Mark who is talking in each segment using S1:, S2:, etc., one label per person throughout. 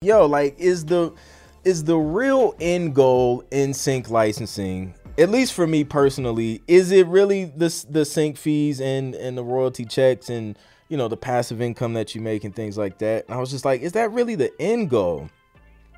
S1: yo, like is the is the real end goal in sync licensing? At least for me personally, is it really the the sync fees and and the royalty checks and you know the passive income that you make and things like that? And I was just like, is that really the end goal?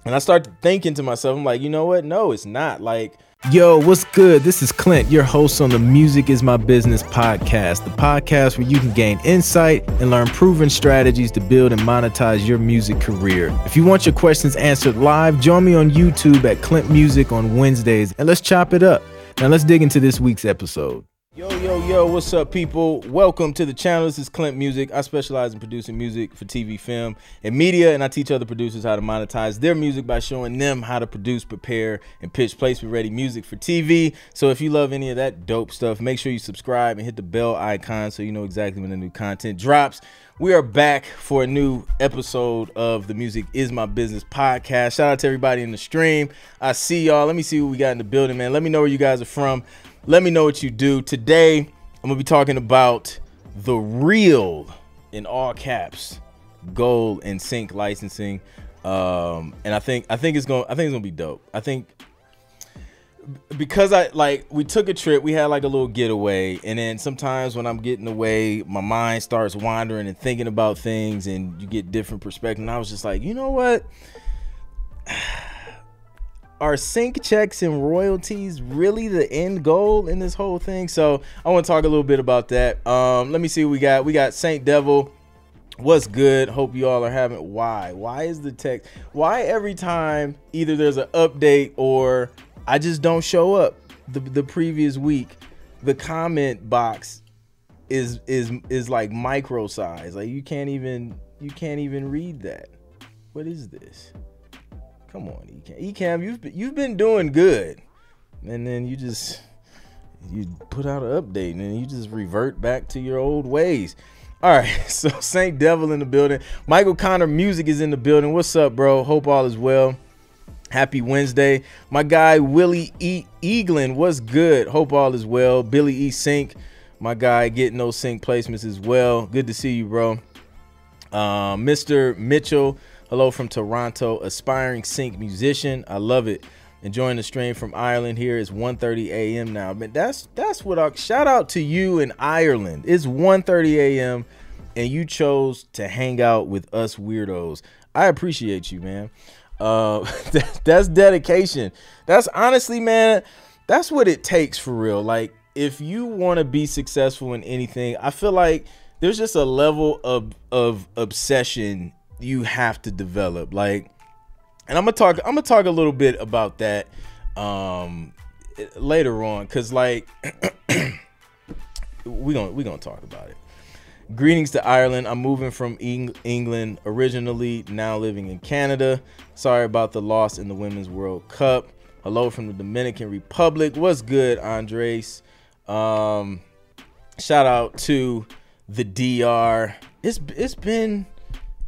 S1: And I started thinking to myself, I'm like, you know what? No, it's not. Like Yo, what's good? This is Clint, your host on the Music is My Business podcast, the podcast where you can gain insight and learn proven strategies to build and monetize your music career. If you want your questions answered live, join me on YouTube at Clint Music on Wednesdays and let's chop it up. Now, let's dig into this week's episode. Yo, yo, yo, what's up, people? Welcome to the channel. This is Clint Music. I specialize in producing music for TV, film, and media, and I teach other producers how to monetize their music by showing them how to produce, prepare, and pitch placement ready music for TV. So if you love any of that dope stuff, make sure you subscribe and hit the bell icon so you know exactly when the new content drops. We are back for a new episode of the Music Is My Business podcast. Shout out to everybody in the stream. I see y'all. Let me see what we got in the building, man. Let me know where you guys are from. Let me know what you do. Today, I'm going to be talking about the real, in all caps, gold and sync licensing. Um, and I think I think it's gonna I think it's going to be dope. I think because I like we took a trip, we had like a little getaway, and then sometimes when I'm getting away, my mind starts wandering and thinking about things, and you get different perspective. And I was just like, you know what? Are sync checks and royalties really the end goal in this whole thing? So I want to talk a little bit about that. Um, let me see what we got. We got Saint Devil. What's good? Hope you all are having. Why? Why is the text? Why every time either there's an update or I just don't show up the the previous week, the comment box is is is like micro size. Like you can't even you can't even read that. What is this? Come on, Ecamm. Ecamm, you've you've been doing good, and then you just you put out an update, and then you just revert back to your old ways. All right, so Saint Devil in the building. Michael Connor Music is in the building. What's up, bro? Hope all is well. Happy Wednesday. My guy Willie E. Eaglin, what's good? Hope all is well. Billy E. Sink, my guy getting those sync placements as well. Good to see you, bro. Uh, Mr. Mitchell, Hello from Toronto, aspiring sync musician. I love it. Enjoying the stream from Ireland here. It's 1:30 a.m. now. But that's that's what I shout out to you in Ireland. It's 1:30 a.m. and you chose to hang out with us weirdos. I appreciate you, man. Uh, that, that's dedication. That's honestly, man. That's what it takes for real. Like if you want to be successful in anything, I feel like there's just a level of of obsession you have to develop. Like, and I'm gonna talk. I'm gonna talk a little bit about that um later on, cause like we gonna we gonna talk about it. Greetings to Ireland. I'm moving from Eng- England originally, now living in Canada. Sorry about the loss in the Women's World Cup. Hello from the Dominican Republic. What's good, Andres? Um, shout out to the DR. It's it's been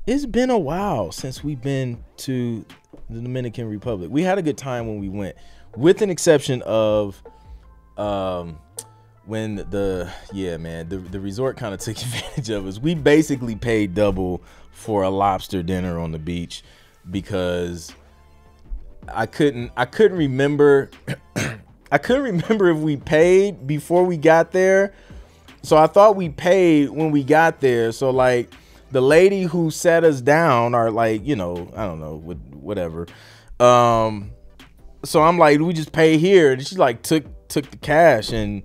S1: it's been a while since we've been to the Dominican Republic. We had a good time when we went, with an exception of um when the yeah man the, the resort kind of took advantage of us. We basically paid double for a lobster dinner on the beach because i couldn't i couldn't remember i couldn't remember if we paid before we got there. So i thought we paid when we got there. So like the lady who sat us down are like, you know, I don't know, whatever. Um, so I'm like, we just pay here, and she like took took the cash, and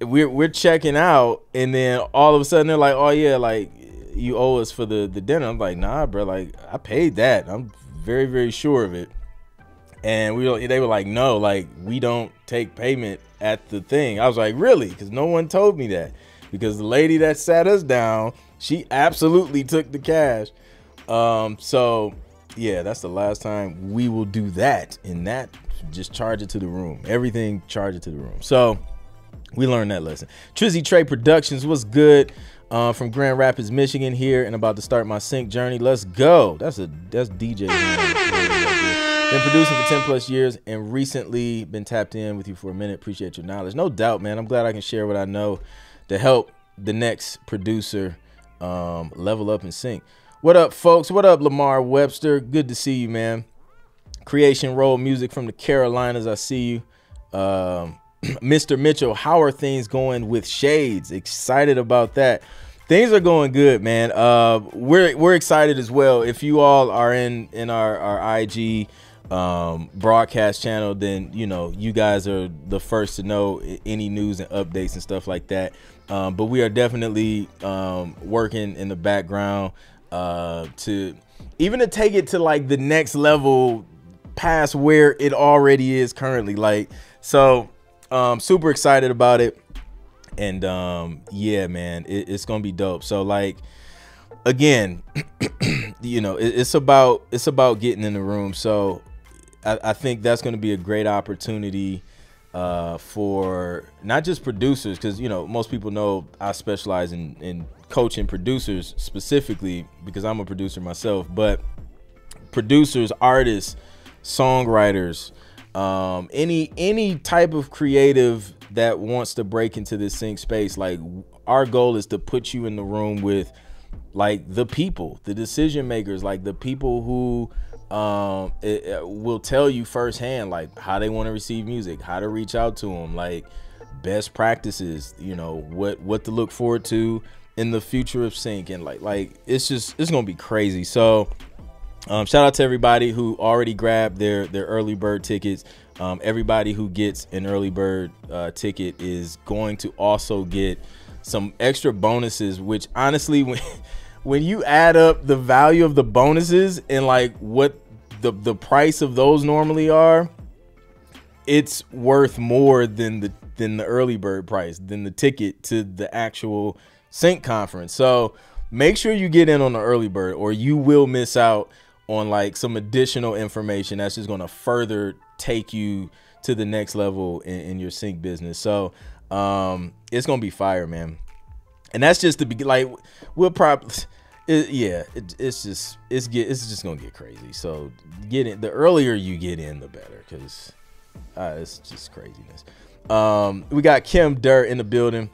S1: we're we're checking out, and then all of a sudden they're like, oh yeah, like you owe us for the the dinner. I'm like, nah, bro, like I paid that. I'm very very sure of it. And we they were like, no, like we don't take payment at the thing. I was like, really? Because no one told me that. Because the lady that sat us down she absolutely took the cash. Um, so yeah, that's the last time we will do that. And that just charge it to the room. Everything charge it to the room. So we learned that lesson. Trizzy Trey Productions was good. Uh, from Grand Rapids, Michigan, here, and about to start my sync journey. Let's go. That's a that's DJ. been producing for 10 plus years and recently been tapped in with you for a minute. Appreciate your knowledge. No doubt, man. I'm glad I can share what I know to help the next producer um, level up and sync. What up, folks? What up, Lamar Webster? Good to see you, man. Creation Roll Music from the Carolinas. I see you. Um, Mr. Mitchell, how are things going with Shades? Excited about that. Things are going good, man. Uh, we're we're excited as well. If you all are in in our our IG um, broadcast channel, then you know you guys are the first to know any news and updates and stuff like that. Um, but we are definitely um, working in the background uh, to even to take it to like the next level past where it already is currently. Like so, um, super excited about it, and um, yeah, man, it, it's gonna be dope. So like again, you know, it, it's about it's about getting in the room. So I, I think that's to be a great opportunity uh, for not just producers, because you know most people know I specialize in, in coaching producers specifically because I'm a producer myself, but producers, artists, songwriters, um, any any type of creative that wants to break into this sync space, like our goal is to put you in the room with like the people, the decision makers, like the people who um it, it will tell you firsthand like how they want to receive music how to reach out to them like best practices you know what what to look forward to in the future of sync and like like it's just it's gonna be crazy. So um, shout out to everybody who already grabbed their their early bird tickets. Um, everybody who gets an early bird uh, ticket is going to also get some extra bonuses which honestly when when you add up the value of the bonuses and like what the the price of those normally are, it's worth more than the than the early bird price, than the ticket to the actual sync conference. So make sure you get in on the early bird or you will miss out on like some additional information that's just to further take you to the next level in, in your sync business. So um it's to be fire, man and that's just the be like we'll probably it, yeah it, it's just it's get it's just gonna get crazy. So get in the earlier you get in the better because uh, it's just craziness. Um we got kim dirt in the building.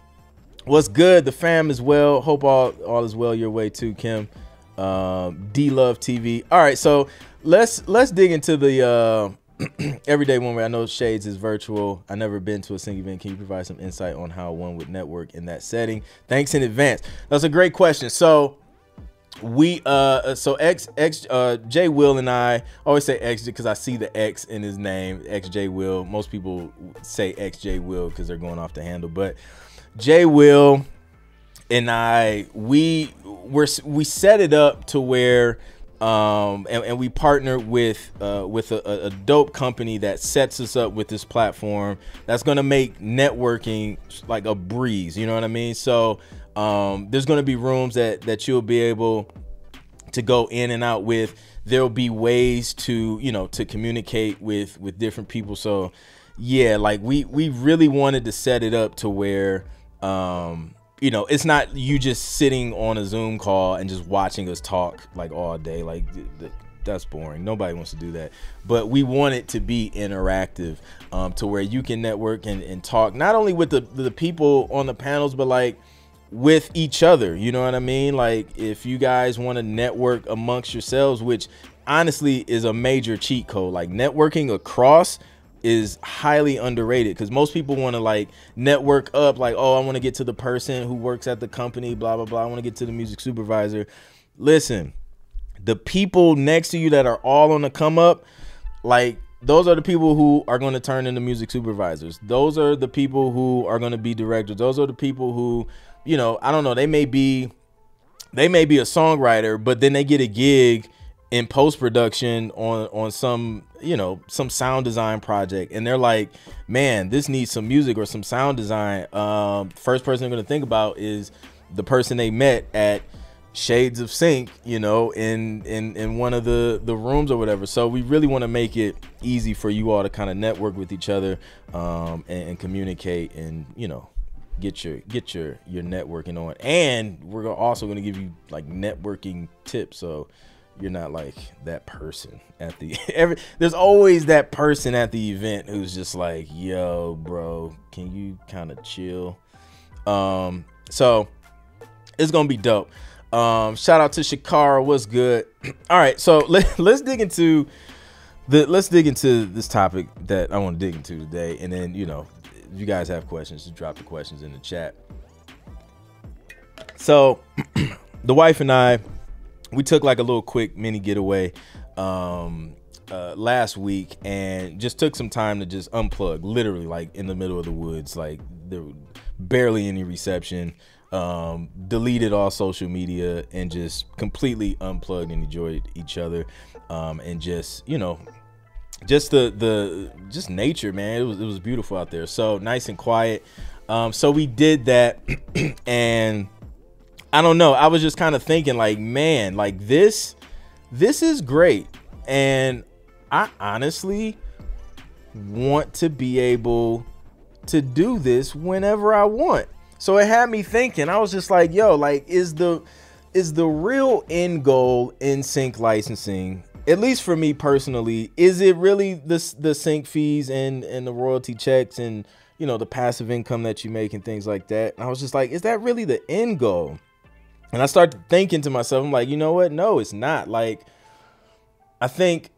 S1: What's good? The fam as well. Hope all all is well your way too kim. Um d love tv all right so let's let's dig into the uh everyday one way I know Shades is virtual. I never been to a single event. Can you provide some insight on how one would network in that setting? Thanks in advance. That's a great question. So we uh so X X uh J Will and I, I always say X because I see the X in his name, XJ Will. Most people say XJ Will because they're going off the handle, but J Will and I we we're we set it up to where um, and, and, we partner with uh, with a, a, dope company that sets us up with this platform that's gonna make networking like a breeze. You know what I mean? So um, there's gonna be rooms that that you'll be able to go in and out with. There'll be ways to you know to communicate with with different people. So yeah, like we we really wanted to set it up to where um, you know, it's not you just sitting on a Zoom call and just watching us talk like all day. Like that's boring. Nobody wants to do that. But we want it to be interactive, um, to where you can network and, and talk not only with the the people on the panels, but like with each other. You know what I mean? Like if you guys want to network amongst yourselves, which honestly is a major cheat code. Like networking across is highly underrated because most people want to like network up like oh i want to get to the person who works at the company blah blah blah i want to get to the music supervisor. Listen the people next to you that are all on the come up like those are the people who are going to turn into music supervisors. Those are the people who are going to be directors. Those are the people who you know i don't know they may be they may be a songwriter but then they get a gig in post production on on some you know some sound design project. And they're like man this needs some music or some sound design. Um first person they're going to think about is the person they met at shades of sync you know in in in one of the the rooms or whatever. So we really want to make it easy for you all to kind of network with each other um and, and communicate and you know get your get your your networking on. And we're also going to give you like networking tips. So you're not like that person at the every there's always that person at the event who's just like yo bro can you kind of chill um so it's gonna be dope Um, shout out to Shakara. What's good? All right, so let, let's dig into the let's dig into this topic that I want to dig into today, and then you know, you guys have questions, just drop the questions in the chat. So, the wife and I, we took like a little quick mini getaway um, uh, last week, and just took some time to just unplug, literally like in the middle of the woods, like there barely any reception. Um, deleted all social media and just completely unplugged and enjoyed each other um, and just you know just the the just nature man it was it was beautiful out there so nice and quiet um, so we did that and i don't know i was just kind of thinking like man like this this is great and i honestly want to be able to do this whenever i want so it had me thinking i was just like yo like is the is the real end goal in sync licensing at least for me personally, is it really the the sync fees and and the royalty checks and you know the passive income that you make and things like that? And I was just like, is that really the end goal? And I start thinking to myself, I'm like, you know what? No, it's not. Like, I think.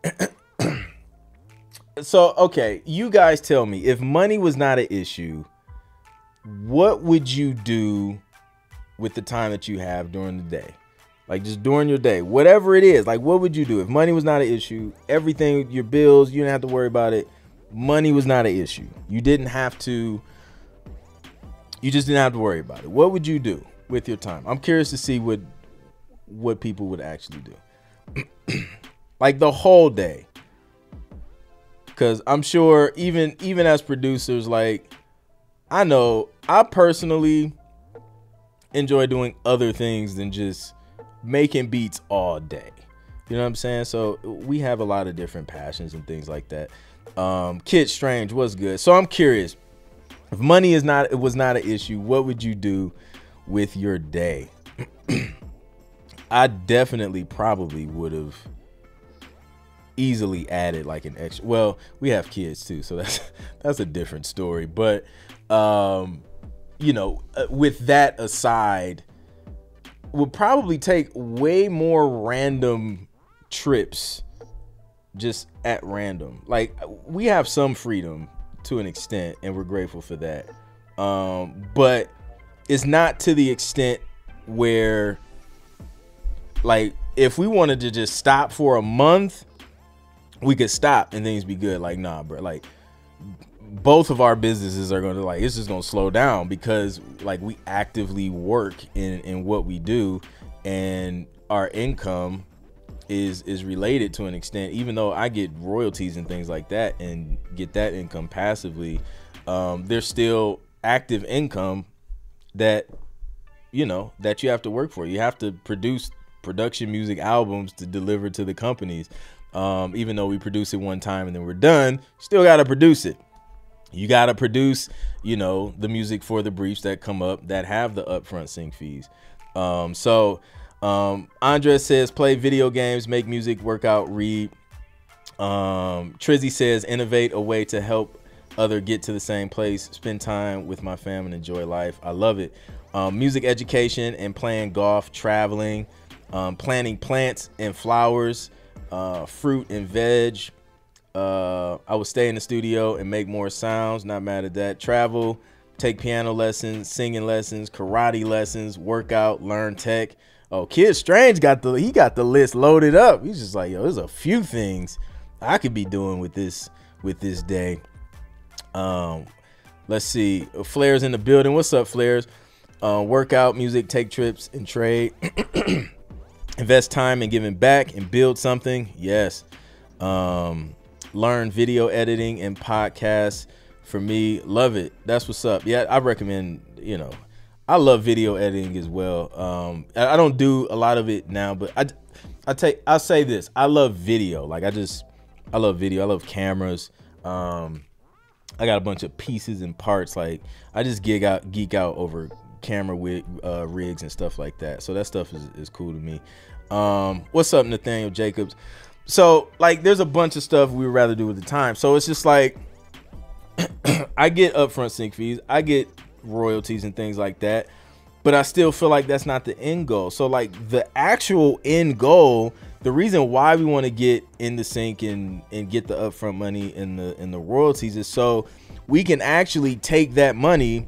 S1: so okay, you guys tell me if money was not an issue, what would you do with the time that you have during the day? like just during your day, whatever it is. Like, what would you do if money was not an issue? Everything, your bills, you didn't have to worry about it. Money was not an issue. You didn't have to. You just didn't have to worry about it. What would you do with your time? I'm curious to see what what people would actually do. like the whole day. Cause I'm sure even even as producers, like I know I personally enjoy doing other things than just making beats all day. You know what I'm saying? So we have a lot of different passions and things like that. Um, Kid Strange was good. So I'm curious, if money is not it was not an issue, what would you do with your day? I definitely probably would have easily added like an extra. Well, we have kids too, so that's that's a different story. But um, you know, uh, with that aside, would probably take way more random trips just at random. Like we have some freedom to an extent and we're grateful for that. Um, but it's not to the extent where like if we wanted to just stop for a month, we could stop and things be good. Like, nah, bro. Like both of our businesses are going to like it's just going to slow down because like we actively work in in what we do and our income is is related to an extent even though I get royalties and things like that and get that income passively um there's still active income that you know that you have to work for you have to produce production music albums to deliver to the companies um, even though we produce it one time and then we're done still got to produce it you got to produce, you know, the music for the briefs that come up that have the upfront sync fees. Um, so um, Andres says play video games, make music, work out, read. Um, Trizzy says innovate a way to help other get to the same place, spend time with my family, and enjoy life. I love it. Um, music education and playing golf, traveling, um, planting plants and flowers, uh, fruit and veg, uh, I would stay in the studio and make more sounds. Not mad at that. Travel, take piano lessons, singing lessons, karate lessons, workout, learn tech. Oh, Kid Strange got the he got the list loaded up. He's just like, yo, there's a few things I could be doing with this with this day. Um, let's see. Flares in the building. What's up, Flares? Uh, workout, music, take trips, and trade. Invest time in giving back and build something. Yes. Um, learn video editing and podcasts for me. Love it. That's what's up. Yeah, I recommend, you know, I love video editing as well. Um, I don't do a lot of it now, but I, I take, I say this, I love video. Like I just, I love video. I love cameras. Um, I got a bunch of pieces and parts. Like I just geek out, geek out over camera uh, rigs and stuff like that. So that stuff is, is cool to me. Um, what's up, Nathaniel Jacobs? So like there's a bunch of stuff we would rather do with the time. So it's just like I get upfront sync fees, I get royalties and things like that. but I still feel like that's not the end goal. So like the actual end goal, the reason why we want to get in the sync and and get the upfront money in the in the royalties is so we can actually take that money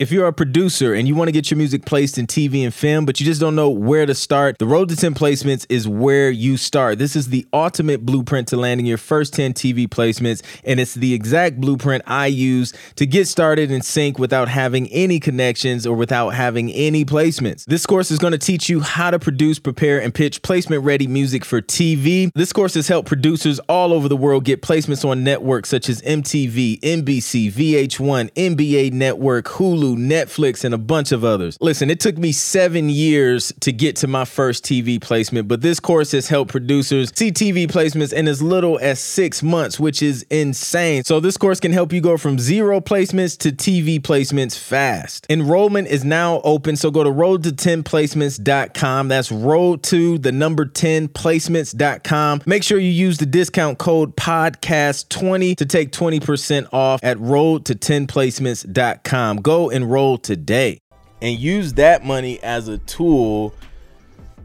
S1: if you're a producer and you want to get your music placed in TV and film, but you just don't know where to start, the Road to 10 Placements is where you start. This is the ultimate blueprint to landing your first 10 TV placements, and it's the exact blueprint I use to get started in sync without having any connections or without having any placements. This course is going to teach you how to produce, prepare, and pitch placement ready music for TV. This course has helped producers all over the world get placements on networks such as MTV, NBC, VH1, NBA Network, Hulu. Hulu, Netflix, and a bunch of others. Listen, it took me seven years to get to my first TV placement, but this course has helped producers see TV placements in as little as six months, which is insane. So this course can help you go from zero placements to TV placements fast. Enrollment is now open, so go to roadto10placements.com. That's road to the number 10 placements.com. Make sure you use the discount code podcast20 to take 20% off at road to 10placements.com. Go enroll today and use that money as a tool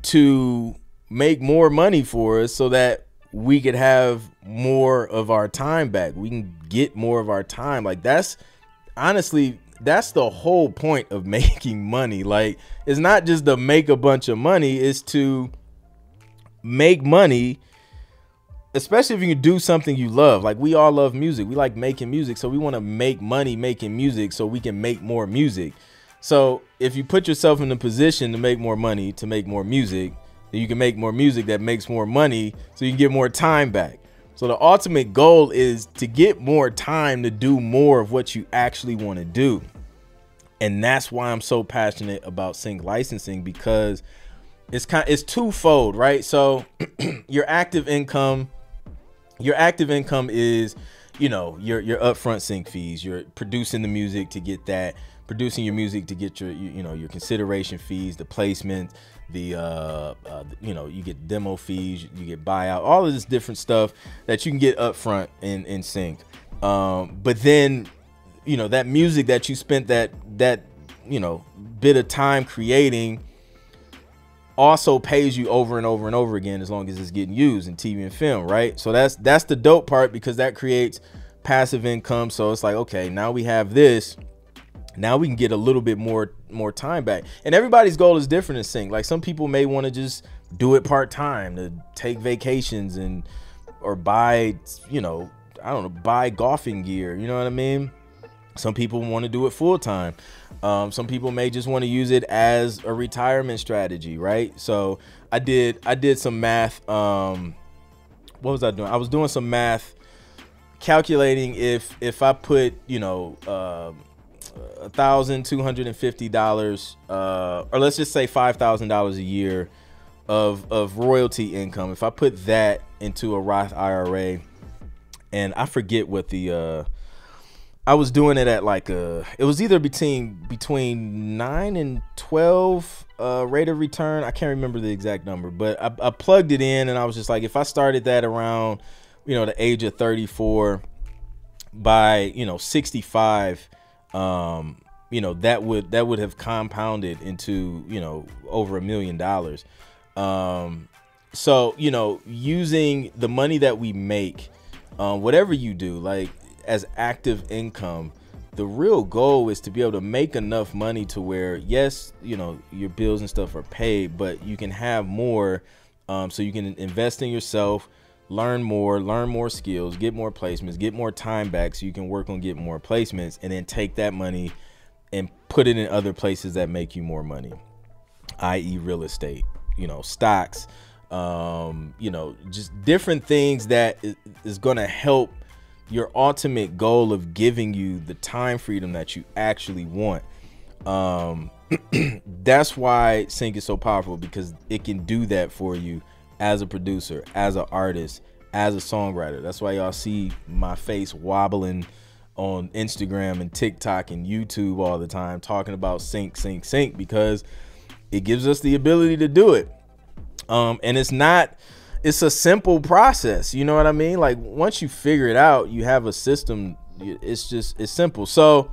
S1: to make more money for us so that we could have more of our time back. We can get more of our time. Like that's honestly that's the whole point of making money. Like it's not just to make a bunch of money, it's to make money especially if you can do something you love. Like we all love music. We like making music, so we want to make money making music so we can make more music. So if you put yourself in a position to make more money, to make more music, then you can make more music that makes more money so you can get more time back. So the ultimate goal is to get more time to do more of what you actually want to do. And that's why I'm so passionate about sync licensing because it's kind it's twofold, right? So your active income your active income is you know your your upfront sync fees you're producing the music to get that producing your music to get your you, you know your consideration fees the placement the uh, uh, you know you get demo fees you get buyout all of this different stuff that you can get upfront in in sync. Um, but then you know that music that you spent that that you know bit of time creating also pays you over and over and over again as long as it's getting used in TV and film, right? So that's that's the dope part because that creates passive income. So it's like, okay, now we have this. Now we can get a little bit more more time back. And everybody's goal is different in sync. Like some people may want to just do it part time to take vacations and or buy, you know, I don't know, buy golfing gear. You know what I mean? Some people want to do it full time. Um, some people may just want to use it as a retirement strategy, right? So I did I did some math. Um, what was I doing? I was doing some math, calculating if if I put you know uh, a thousand two hundred and fifty dollars, uh, or let's just say five thousand dollars a year of of royalty income. If I put that into a Roth IRA, and I forget what the uh, I was doing it at like a it was either between between 9 and 12 uh, rate of return. I can't remember the exact number, but I, I plugged it in and I was just like if I started that around you know the age of 34 by, you know, 65 um you know that would that would have compounded into, you know, over a million dollars. Um so, you know, using the money that we make um, whatever you do, like as active income the real goal is to be able to make enough money to where yes you know your bills and stuff are paid but you can have more um, so you can invest in yourself learn more learn more skills get more placements get more time back so you can work on getting more placements and then take that money and put it in other places that make you more money i.e real estate you know stocks um, you know just different things that is, is going to help your ultimate goal of giving you the time freedom that you actually want. Um, that's why sync is so powerful because it can do that for you as a producer, as an artist, as a songwriter. That's why y'all see my face wobbling on Instagram and TikTok and YouTube all the time talking about sync, sync, sync because it gives us the ability to do it. Um, and it's not it's a simple process. You know what I mean? Like once you figure it out, you have a system. It's just it's simple. So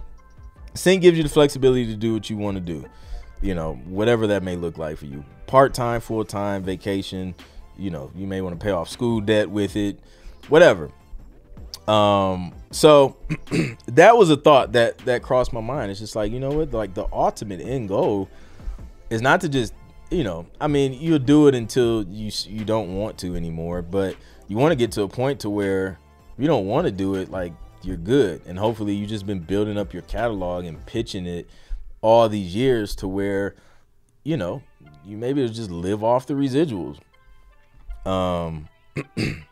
S1: Sync gives you the flexibility to do what you want to do. you know, whatever that may look like for you. Part time, full time, vacation. You know, you may want to pay off school debt with it, whatever. Um, so that was a thought that that crossed my mind. It's just like you know what, like the ultimate end goal is not to just you know, I mean, you'll do it until you you don't want to anymore, but you want to get to a point to where you don't want to do it like you're good. And hopefully you've just been building up your catalog and pitching it all these years to where you know you maybe just live off the residuals. Um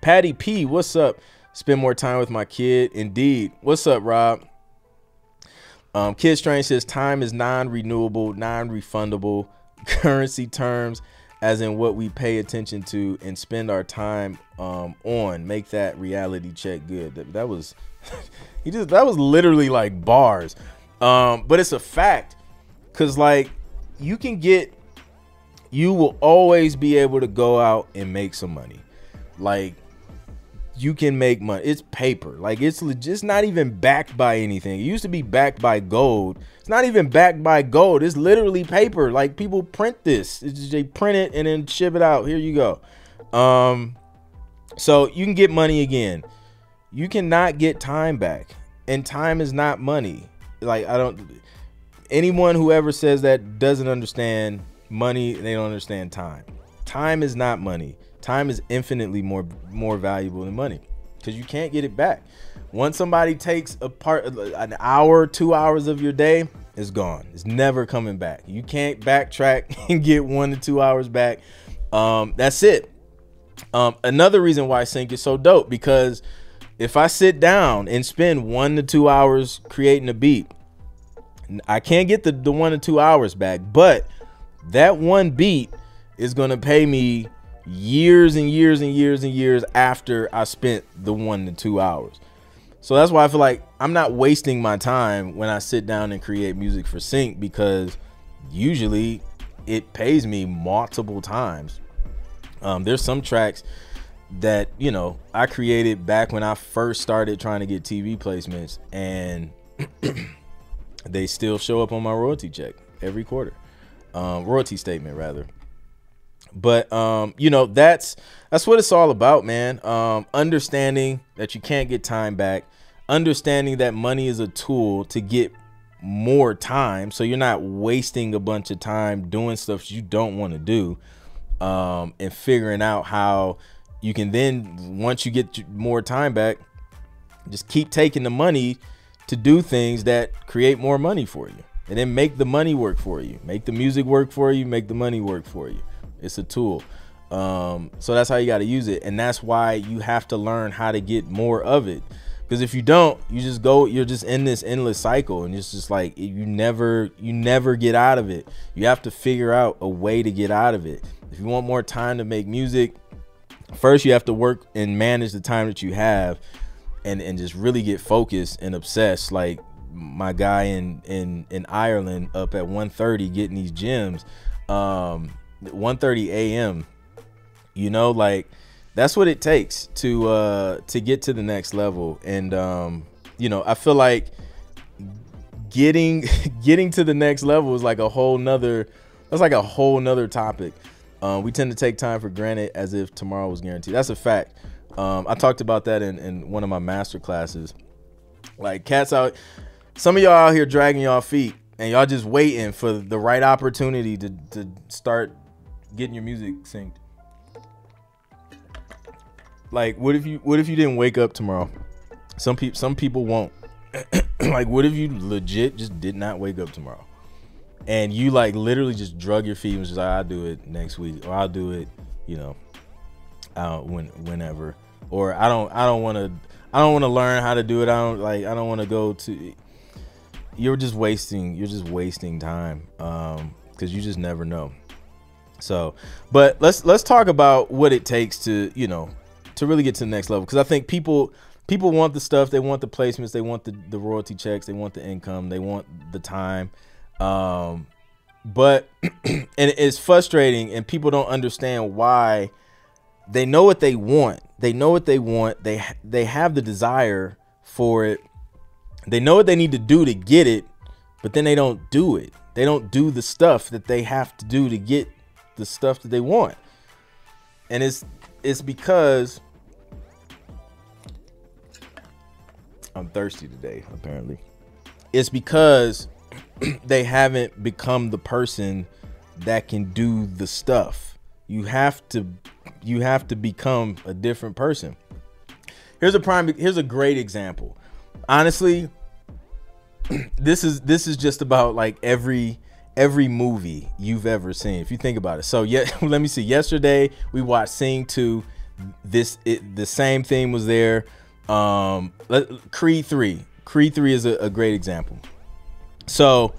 S1: patty p what's up? Spend more time with my kid. Indeed. What's up rob um kid strange says time is non-renewable non-refundable currency terms as in what we pay attention to and spend our time um, on. Make that reality check good. That, that was he just that was literally like bars, um, but it's a fact because like you can get you will always be able to go out and make some money. Like you can make money. It's paper. Like it's just not even backed by anything. It used to be backed by gold. It's not even backed by gold. It's literally paper. Like people print this. Just, they print it and then ship it out. Here you go. Um, so you can get money again. You cannot get time back, and time is not money. Like I don't. Anyone who ever says that doesn't understand money. They don't understand time. Time is not money time is infinitely more more valuable than money because you can't get it back. Once somebody takes a part an hour, two hours of your day, it's gone. It's never coming back. You can't backtrack and get one to two hours back. Um, that's it. Um, another reason why sync is so dope because if I sit down and spend one to two hours creating a beat, I can't get the, the one to two hours back, but that one beat is gonna pay me years and years and years and years after I spent the one to two hours. So that's why I feel like I'm not wasting my time when I sit down and create music for Sync because usually it pays me multiple times. Um, there's some tracks that you know I created back when I first started trying to get TV placements, and they still show up on my royalty check every quarter, um, royalty statement rather. But um, you know, that's that's what it's all about, man. Um, understanding that you can't get time back, understanding that money is a tool to get more time, so you're not wasting a bunch of time doing stuff you don't want to do, um, and figuring out how you can then once you get more time back, just keep taking the money to do things that create more money for you and then make the money work for you make the music work for you make the money work for you it's a tool. Um, so that's how you got to use it, and that's why you have to learn how to get more of it. Because if you don't, you just go, you're just in this endless cycle, and it's just like you never, you never get out of it. You have to figure out a way to get out of it. If you want more time to make music, first you have to work and manage the time that you have, and and just really get focused and obsessed. Like my guy in in in Ireland up at 1:30 getting these gems. Um, 1:30 a.m. You know, like that's what it takes to uh to get to the next level. And um, you know, I feel like getting getting to the next level is like a whole nother that's like a whole nother topic. Um, we tend to take time for granted as if tomorrow was guaranteed. That's a fact. Um, I talked about that in, in one of my master classes. Like cats out, some of y'all out here dragging y'all feet, and y'all just waiting for the right opportunity to to start getting your music synced. Like, what if you what if you didn't wake up tomorrow? Some people some people won't. like, what if you legit just did not wake up tomorrow? And you like literally just drug your feet and just like, I'll do it next week, or I'll do it, you know, uh, when whenever, or I don't I don't want to I don't want to learn how to do it. I don't like I don't want to go to. You're just wasting you're just wasting time um, because you just never know. So, but let's let's talk about what it takes to you know to really get to the next level because I think people people want the stuff, they want the placements, they want the the royalty checks, they want the income, they want the time. Um, but and it's frustrating, and people don't understand why. They know what they want. They know what they want. They they have the desire for it. They know what they need to do to get it, but then they don't do it. They don't do the stuff that they have to do to get the stuff that they want. And it's it's because I'm thirsty today, apparently. It's because they haven't become the person that can do the stuff. You have to you have to become a different person. Here's a prime here's a great example. Honestly, this is this is just about like every every movie you've ever seen if you think about it. So yeah, let me see. Yesterday we watched Sing 2. This it, the same theme was there. Um Creed 3. Creed 3 is a, a great example. So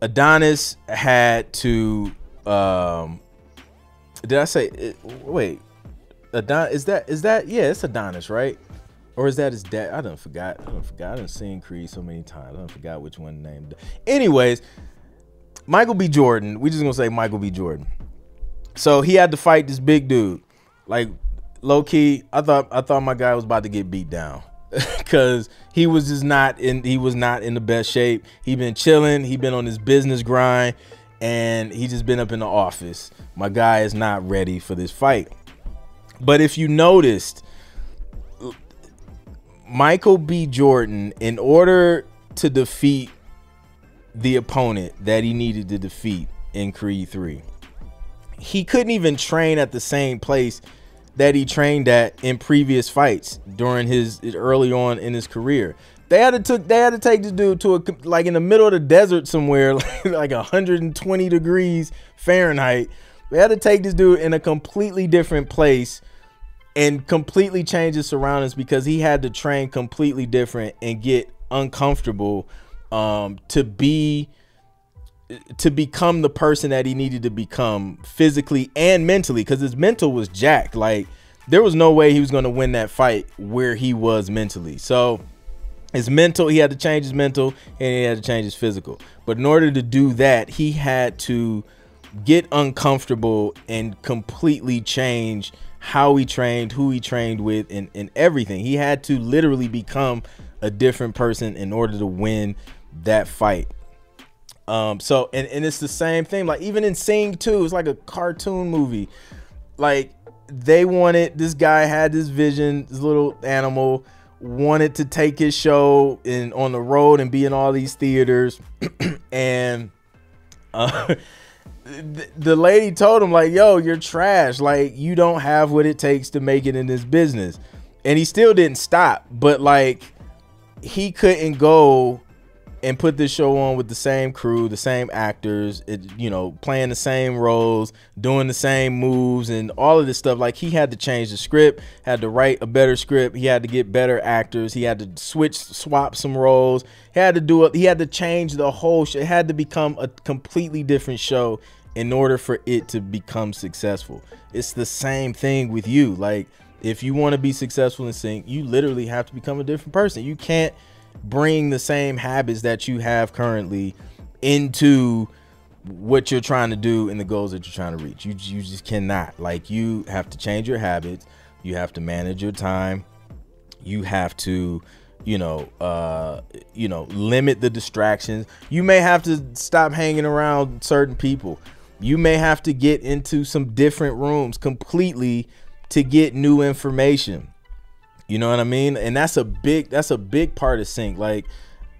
S1: Adonis had to um did I say it, wait Adon is that is that yeah it's Adonis right or is that his dad I don't forgot I don't forgot I done seen Creed so many times I don't forgot which one named anyways Michael B. Jordan we just gonna say Michael B. Jordan. So he had to fight this big dude. Like low key I thought I thought my guy was about to get beat down. Because he was just not in he was not in the best shape. He been chilling he been on his business grind and he just been up in the office. My guy is not ready for this fight. But if you noticed michael b. Jordan in order to defeat the opponent that he needed to defeat in creed 3 he couldn't even train at the same place that he trained at in previous fights during his early on in his career. They had to took they had to take this dude to a like in the middle of the desert somewhere, like, like 120 degrees Fahrenheit. They had to take this dude in a completely different place and completely change his surroundings because he had to train completely different and get uncomfortable um, to be to become the person that he needed to become physically and mentally because his mental was jacked. Like there was no way he was going to win that fight where he was mentally. So his mental he had to change his mental and he had to change his physical. But in order to do that he had to get uncomfortable and completely change how he trained who he trained with and, and everything. He had to literally become a different person in order to win that fight um, so and, and it's the same thing. Like even in Sing 2, it's like a cartoon movie. Like they wanted this guy had this vision, this little animal wanted to take his show in on the road and be in all these theaters, and uh, the lady told him like, "Yo, you're trash. Like you don't have what it takes to make it in this business." And he still didn't stop, but like he couldn't go and put this show on with the same crew, the same actors, it, you know, playing the same roles, doing the same moves, and all of this stuff. Like he had to change the script, had to write a better script, he had to get better actors, he had to switch, swap some roles, he had to do it, he had to change the whole show. It had to become a completely different show in order for it to become successful. It's the same thing with you. Like if you want to be successful in sync, you literally have to become a different person. You can't bring the same habits that you have currently into what you're trying to do and the goals that you're trying to reach. You you just cannot. Like you have to change your habits. You have to manage your time. You have to, you know, uh, you know, limit the distractions. You may have to stop hanging around certain people. You may have to get into some different rooms completely to get new information. You know what I mean? And that's a big that's a big part of sync. Like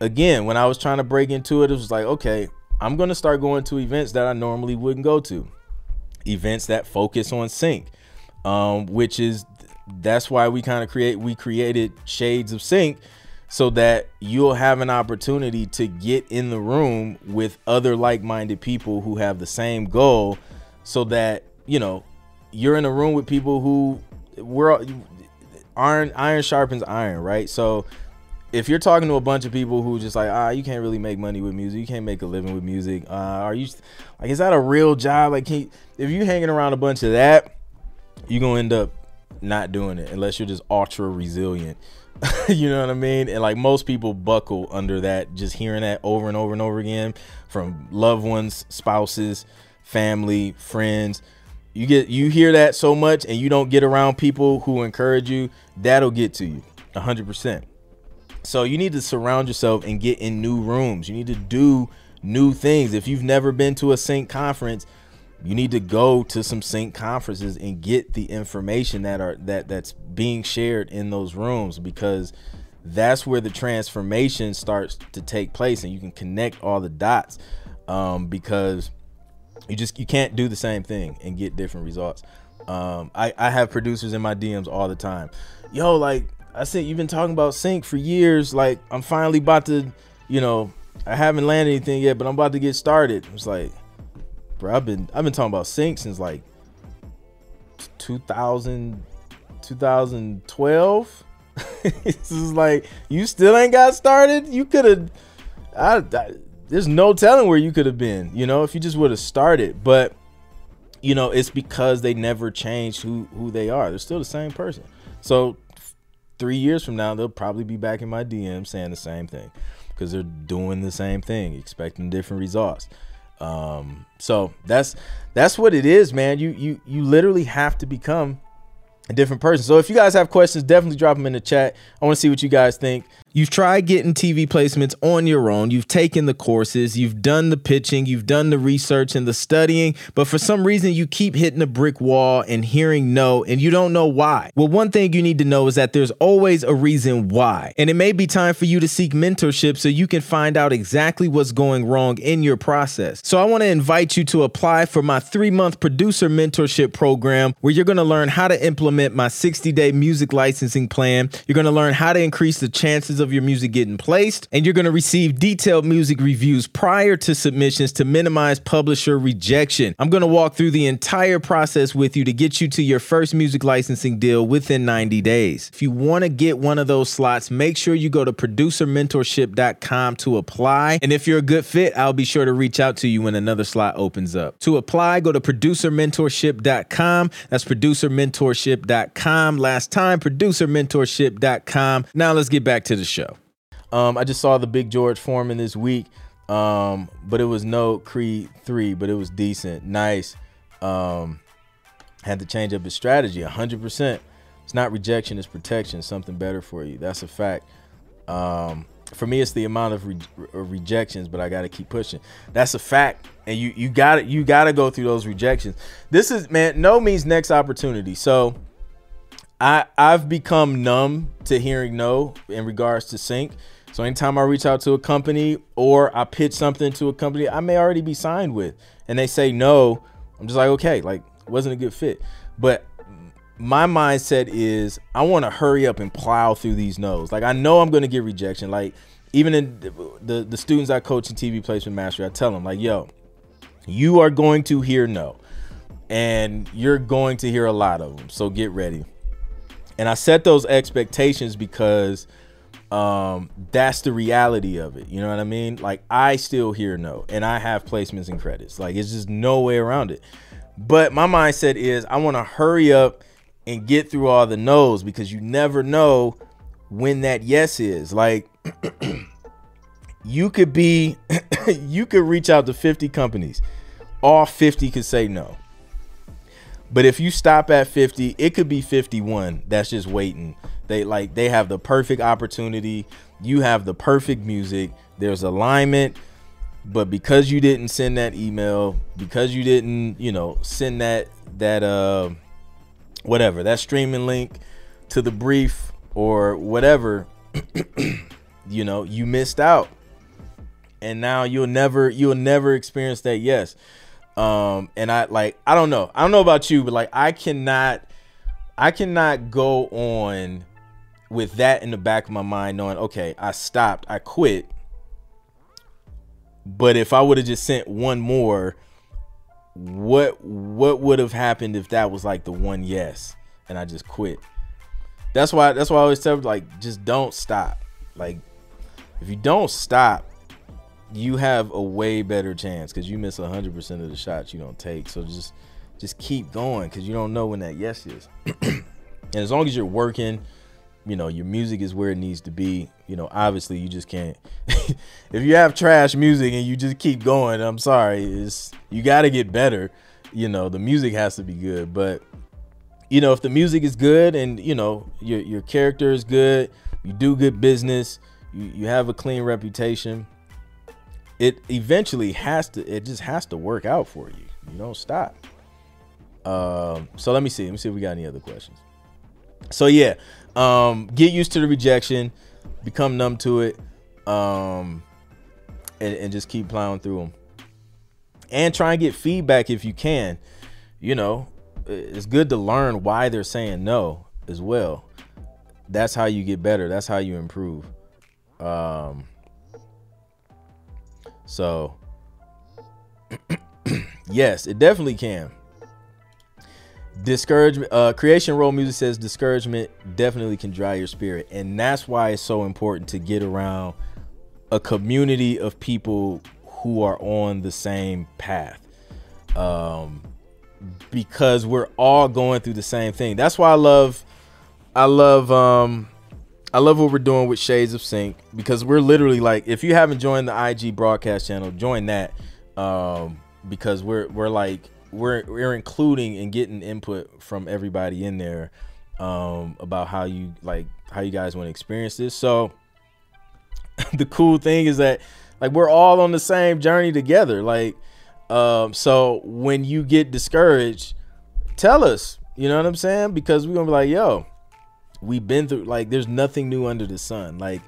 S1: again, when I was trying to break into it, it was like, okay, I'm gonna start going to events that I normally wouldn't go to. Events that focus on sync. Um, which is that's why we kind of create we created shades of sync so that you'll have an opportunity to get in the room with other like-minded people who have the same goal so that you know you're in a room with people who we're iron iron sharpens iron, right? So if you're talking to a bunch of people who just like ah you can't really make money with music. You can't make a living with music. Uh, are you like is that a real job? Like you, if you hanging around a bunch of that you're gonna end up not doing it unless you're just ultra resilient. You know what i mean? And like most people buckle under that just hearing that over and over and over again from loved ones spouses family friends you get you hear that so much and you don't get around people who encourage you that'll get to you 100% so you need to surround yourself and get in new rooms you need to do new things. If you've never been to a sync conference, you need to go to some sync conferences and get the information that are that that's being shared in those rooms because that's where the transformation starts to take place and you can connect all the dots um, because you just you can't do the same thing and get different results um, I, I have producers in my dms all the time yo like i said you've been talking about sync for years like i'm finally about to you know i haven't landed anything yet but i'm about to get started it's like bro i've been i've been talking about sync since like 2000 2012 this is like you still ain't got started. You could have. I, I, there's no telling where you could have been. You know, if you just would have started. But you know, it's because they never changed who who they are. They're still the same person. So three years from now, they'll probably be back in my DM saying the same thing because they're doing the same thing, expecting different results. Um, so that's that's what it is, man. You you you literally have to become a different person. So if you guys have questions, definitely drop them in the chat. I want to see what you guys think. You've tried getting TV placements on your own. You've taken the courses, you've done the pitching, you've done the research and the studying, but for some reason you keep hitting a brick wall and hearing no, and you don't know why. Well, one thing you need to know is that there's always a reason why. And it may be time for you to seek mentorship so you can find out exactly what's going wrong in your process. So I want to invite you to apply for my three month producer mentorship program where you're going to learn how to implement my 60 day music licensing plan. You're going to learn how to increase the chances of your music getting placed, and you're going to receive detailed music reviews prior to submissions to minimize publisher rejection. I'm going to walk through the entire process with you to get you to your first music licensing deal within 90 days. If you want to get one of those slots, make sure you go to producermentorship.com to apply. And if you're a good fit, I'll be sure to reach out to you when another slot opens up. To apply, go to producermentorship.com. That's producermentorship.com. Last time, producermentorship.com. Now let's get back to the show. Um, I just saw the Big George Foreman this week, um, but it was no Creed three, but it was decent, nice. Um, had to change up his strategy, hundred percent. It's not rejection, it's protection. Something better for you. That's a fact. Um, for me, it's the amount of, re- rejections, but I got to keep pushing. That's a fact, and you you got to you got to go through those rejections. This is man, no means next opportunity. So I I've become numb to hearing no in regards to sync. So anytime I reach out to a company or I pitch something to a company I may already be signed with and they say no, I'm just like, okay, like wasn't a good fit. But my mindset is I want to hurry up and plow through these no's. Like I know I'm going to get rejection. Like even in the, the, the students I coach in TV placement mastery, I tell them like, yo, you are going to hear no, and you're going to hear a lot of them. So get ready. And I set those expectations because um that's the reality of it. You know what i mean? Like i still hear no and i have placements and credits. Like it's just no way around it. But my mindset is i want to hurry up and get through all the no's because you never know when that yes is. Like you could be you could reach out to 50 companies. All 50 could say no but if you stop at 50 it could be 51 that's just waiting they like they have the perfect opportunity. You have the perfect music. There's alignment. But because you didn't send that email, because you didn't, you know, send that that uh whatever, that streaming link to the brief or whatever, you know, you missed out. And now you'll never you'll never experience that yes. Um and I like I don't know. I don't know about you, but like I cannot I cannot go on with that in the back of my mind, knowing, okay, I stopped, I quit. But if I would have just sent one more, what what would have happened if that was like the one yes and I just quit? That's why that's why I always tell like just don't stop. Like if you don't stop, you have a way better chance because you miss hundred percent of the shots you don't take. So just just keep going because you don't know when that yes is. and as long as you're working you know your music is where it needs to be you know obviously you just can't if you have trash music and you just keep going i'm sorry it's you got to get better you know the music has to be good but you know if the music is good and you know your your character is good you do good business you, you have a clean reputation it eventually has to it just has to work out for you. You don't stop. Um, so let me see. Let me see if we got any other questions. So yeah, um, get used to the rejection, become numb to it, um, and, and just keep plowing through them. And try and get feedback if you can. You know, it's good to learn why they're saying no as well. That's how you get better. That's how you improve. Um, so, yes, it definitely can. Discouragement, uh, creation role music says discouragement definitely can dry your spirit, and that's why it's so important to get around a community of people who are on the same path. Um, because we're all going through the same thing. That's why I love, I love, um, I love what we're doing with Shades of Sync because we're literally like, if you haven't joined the IG broadcast channel, join that, um, because we're we're like we're we're including and getting input from everybody in there um, about how you like how you guys want to experience this. So the cool thing is that like we're all on the same journey together. Like um, so when you get discouraged, tell us. You know what I'm saying? Because we're gonna be like, yo, we've been through like there's nothing new under the sun. Like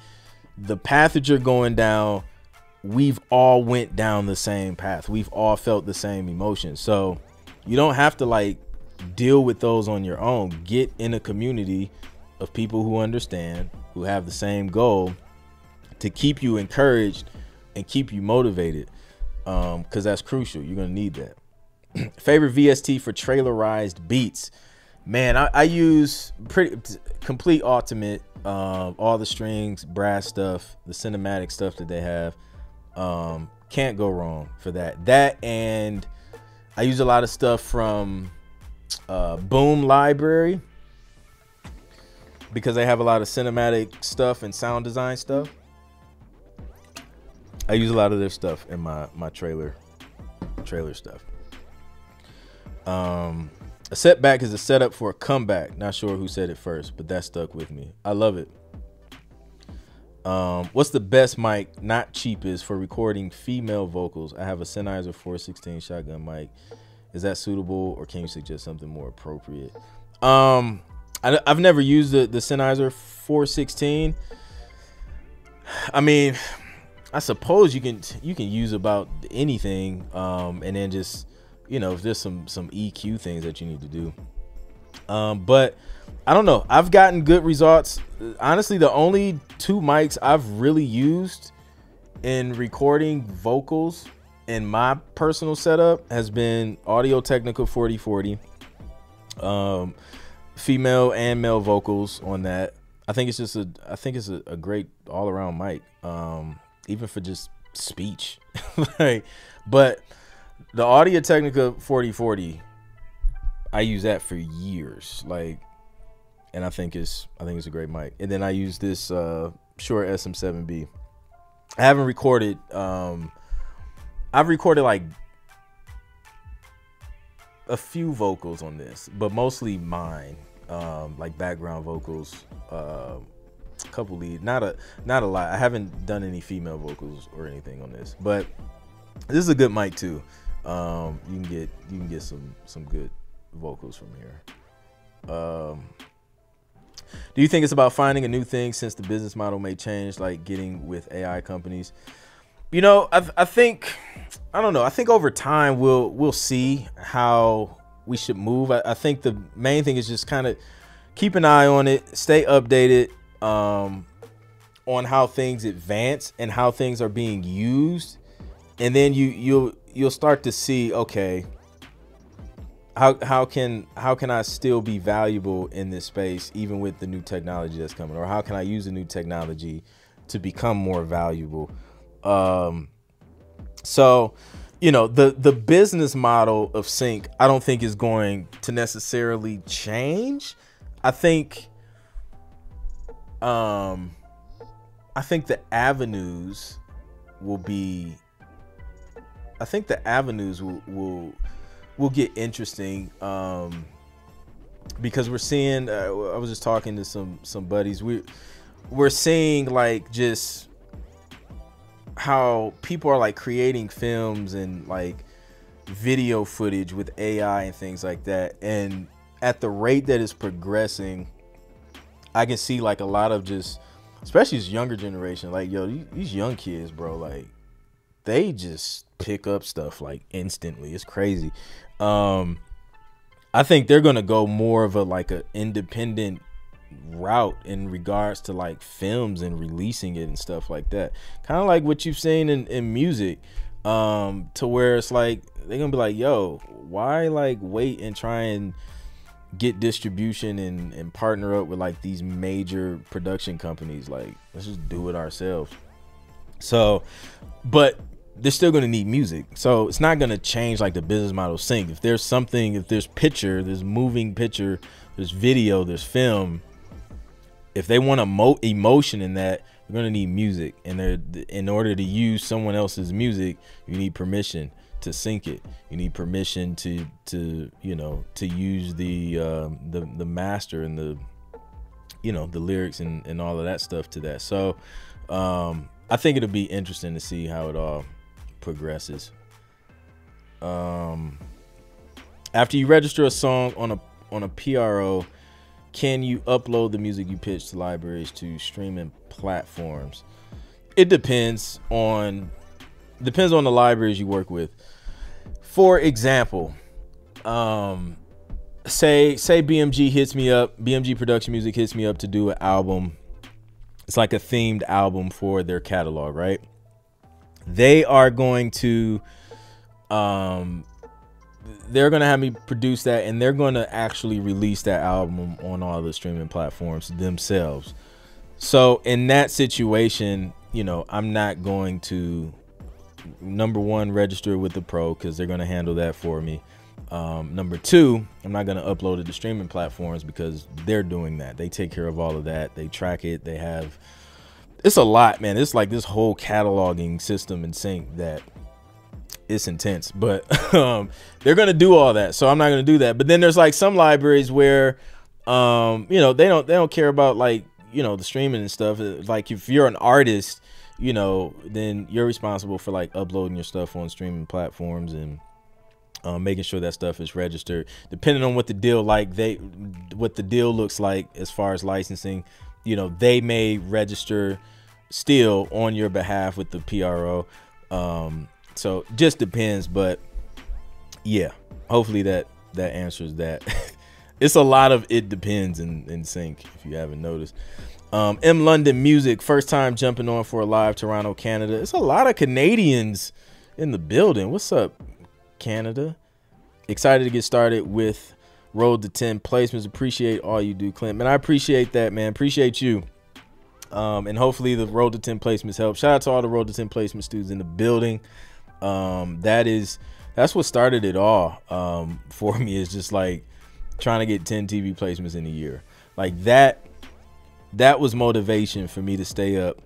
S1: the path that you're going down we've all went down the same path. We've all felt the same emotions. So you don't have to like deal with those on your own. Get in a community of people who understand, who have the same goal to keep you encouraged and keep you motivated. Um, cause that's crucial. You're gonna need that. Favorite VST for trailerized beats. Man, I, I use pretty Komplete Ultimate, um, all the strings, brass stuff, the cinematic stuff that they have. Um, can't go wrong for that. That and I use a lot of stuff from uh, Boom Library because they have a lot of cinematic stuff and sound design stuff. I use a lot of their stuff in my my trailer trailer stuff. Um, a setback is a setup for a comeback. Not sure who said it first, but that stuck with me. I love it. Um, what's the best mic, not cheapest, for recording female vocals? I have a Sennheiser 416 shotgun mic. Is that suitable, or can you suggest something more appropriate? Um, I, have never used the the Sennheiser 416. I mean, I suppose you can you can use about anything, um, and then just you know, if there's some some EQ things that you need to do. Um, but I don't know. I've gotten good results. Honestly, the only two mics I've really used in recording vocals in my personal setup has been Audio Technica 4040. Um, female and male vocals on that. I think it's just a I think it's a, a great all around mic. Um, even for just speech. like, but the Audio Technica 4040, I use that for years. Like and I think it's I think it's a great mic. And then I use this uh, Shure SM7B. I haven't recorded. Um, I've recorded like a few vocals on this, but mostly mine, um, like background vocals. Uh, a couple lead, not a not a lot. I haven't done any female vocals or anything on this, but this is a good mic too. Um, you can get you can get some some good vocals from here. Um, do you think it's about finding a new thing since the business model may change, like getting with AI companies? You know, I, I think I don't know. I think over time we'll we'll see how we should move. I, I think the main thing is just kind of keep an eye on it, stay updated um, on how things advance and how things are being used, and then you you'll you'll start to see okay how how can how can I still be valuable in this space even with the new technology that's coming? Or how can I use the new technology to become more valuable? Um so you know the the business model of sync I don't think is going to necessarily change. I think um I think the avenues will be I think the avenues will will will get interesting um, because we're seeing. Uh, I was just talking to some some buddies. We we're seeing like just how people are like creating films and like video footage with AI and things like that. And at the rate that it's progressing, I can see like a lot of just, especially this younger generation, like yo, these young kids, bro, like they just pick up stuff like instantly. It's crazy. Um, I think they're gonna go more of a like a independent route in regards to like films and releasing it and stuff like that. Kind of like what you've seen in, in music. Um, to where it's like they're gonna be like, yo, why like wait and try and get distribution and, and partner up with like these major production companies? Like, let's just do it ourselves. So, but they're still going to need music. So it's not going to change like the business model sync. If there's something, if there's picture, there's moving picture, there's video, there's film. If they want a mo- emotion in that, you're going to need music. And in order to use someone else's music, you need permission to sync it. You need permission to to you know to use the uh, the the master and the you know the lyrics and and all of that stuff to that. So um, I think it'll be interesting to see how it all progresses. Um, after you register a song on a on a PRO, can you upload the music you pitch to libraries to streaming platforms? It depends on depends on the libraries you work with. For example, um, say say BMG hits me up, BMG Production Music hits me up to do an album. It's like a themed album for their catalog, right? They are going to um they're gonna have me produce that and they're gonna actually release that album on all the streaming platforms themselves. So in that situation you know i'm not going to number one register with the pro because they're gonna handle that for me. Um, number two i'm not gonna upload it to streaming platforms because they're doing that. They take care of all of that. They track it. They have it's a lot, man. It's like this whole cataloging system in sync that it's intense. But um, they're gonna do all that, so I'm not gonna do that. But then there's like some libraries where, um, you know, they don't they don't care about like you know the streaming and stuff. Uh, like if you're an artist, you know, then you're responsible for like uploading your stuff on streaming platforms and. Um, making sure that stuff is registered depending on what the deal like they what the deal looks like as far as licensing you know they may register still on your behalf with the PRO. Um, so just depends, but yeah, hopefully that that answers that. it's a lot of it depends in, in sync if you haven't noticed. Um, M London Music, first time jumping on for a live Toronto, Canada. It's a lot of Canadians in the building. What's up, Canada? Excited to get started with Road to 10 placements. Appreciate all you do, Clint. Man, I appreciate that, man. Appreciate you. Um, and hopefully the Road to 10 placements help. Shout out to all the Road to 10 placement students in the building. Um, that is that's what started it all um, for me is just like trying to get 10 TV placements in a year. Like that that was motivation for me to stay up